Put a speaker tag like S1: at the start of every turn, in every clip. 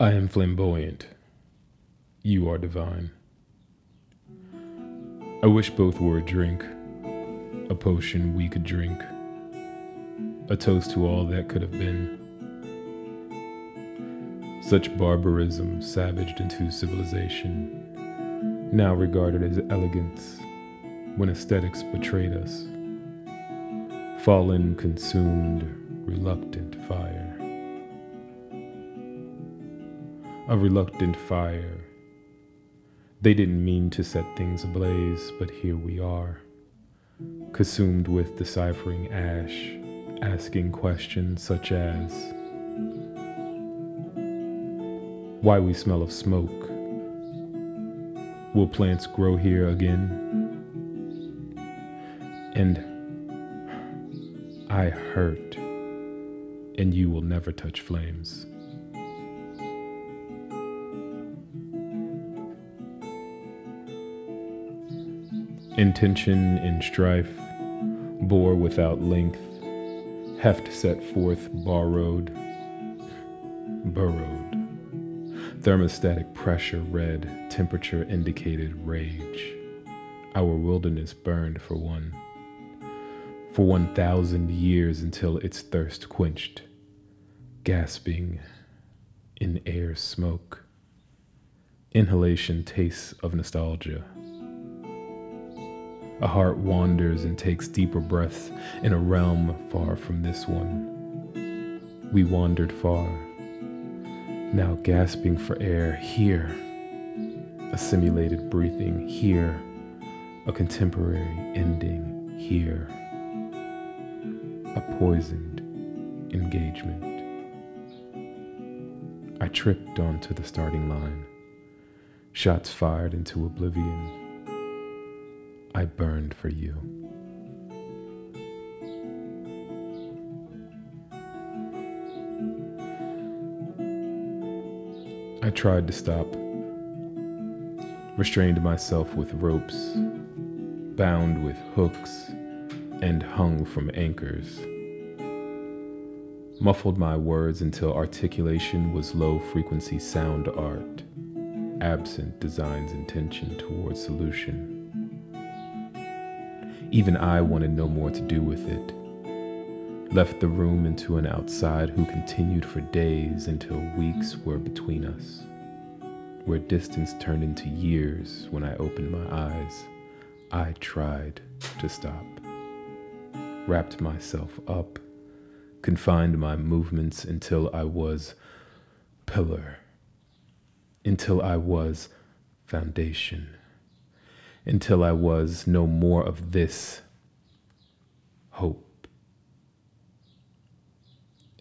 S1: I am flamboyant. You are divine. I wish both were a drink, a potion we could drink, a toast to all that could have been. Such barbarism savaged into civilization, now regarded as elegance when aesthetics betrayed us. Fallen, consumed, reluctant fire. A reluctant fire. They didn't mean to set things ablaze, but here we are, consumed with deciphering ash, asking questions such as why we smell of smoke. Will plants grow here again? And I hurt, and you will never touch flames. Intention in strife, bore without length, heft set forth borrowed, burrowed. Thermostatic pressure read, temperature indicated rage. Our wilderness burned for one for 1,000 years until its thirst quenched, gasping in air smoke. Inhalation tastes of nostalgia. A heart wanders and takes deeper breaths in a realm far from this one. We wandered far, now gasping for air here, a simulated breathing here, a contemporary ending here a poisoned engagement. I tripped onto the starting line, shots fired into oblivion. I burned for you. I tried to stop, restrained myself with ropes, bound with hooks and hung from anchors. Muffled my words until articulation was low frequency sound art, absent design's intention towards solution. Even I wanted no more to do with it. Left the room into an outside who continued for days until weeks were between us, where distance turned into years when I opened my eyes. I tried to stop wrapped myself up, confined my movements until I was pillar, until I was foundation, until I was no more of this hope,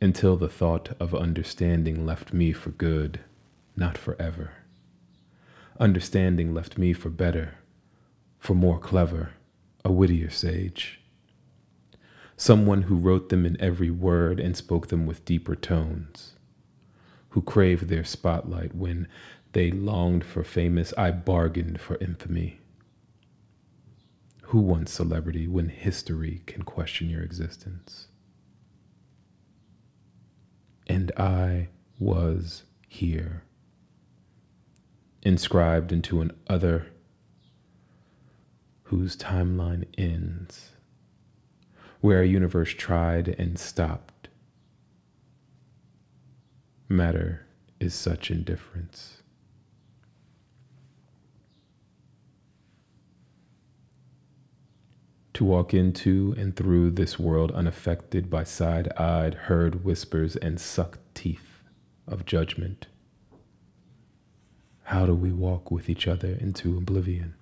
S1: until the thought of understanding left me for good, not forever. Understanding left me for better, for more clever, a wittier sage someone who wrote them in every word and spoke them with deeper tones, who craved their spotlight when they longed for famous, I bargained for infamy. Who wants celebrity when history can question your existence? And I was here, inscribed into an other whose timeline ends where a universe tried and stopped. Matter is such indifference. To walk into and through this world unaffected by side eyed, heard whispers and sucked teeth of judgment. How do we walk with each other into oblivion?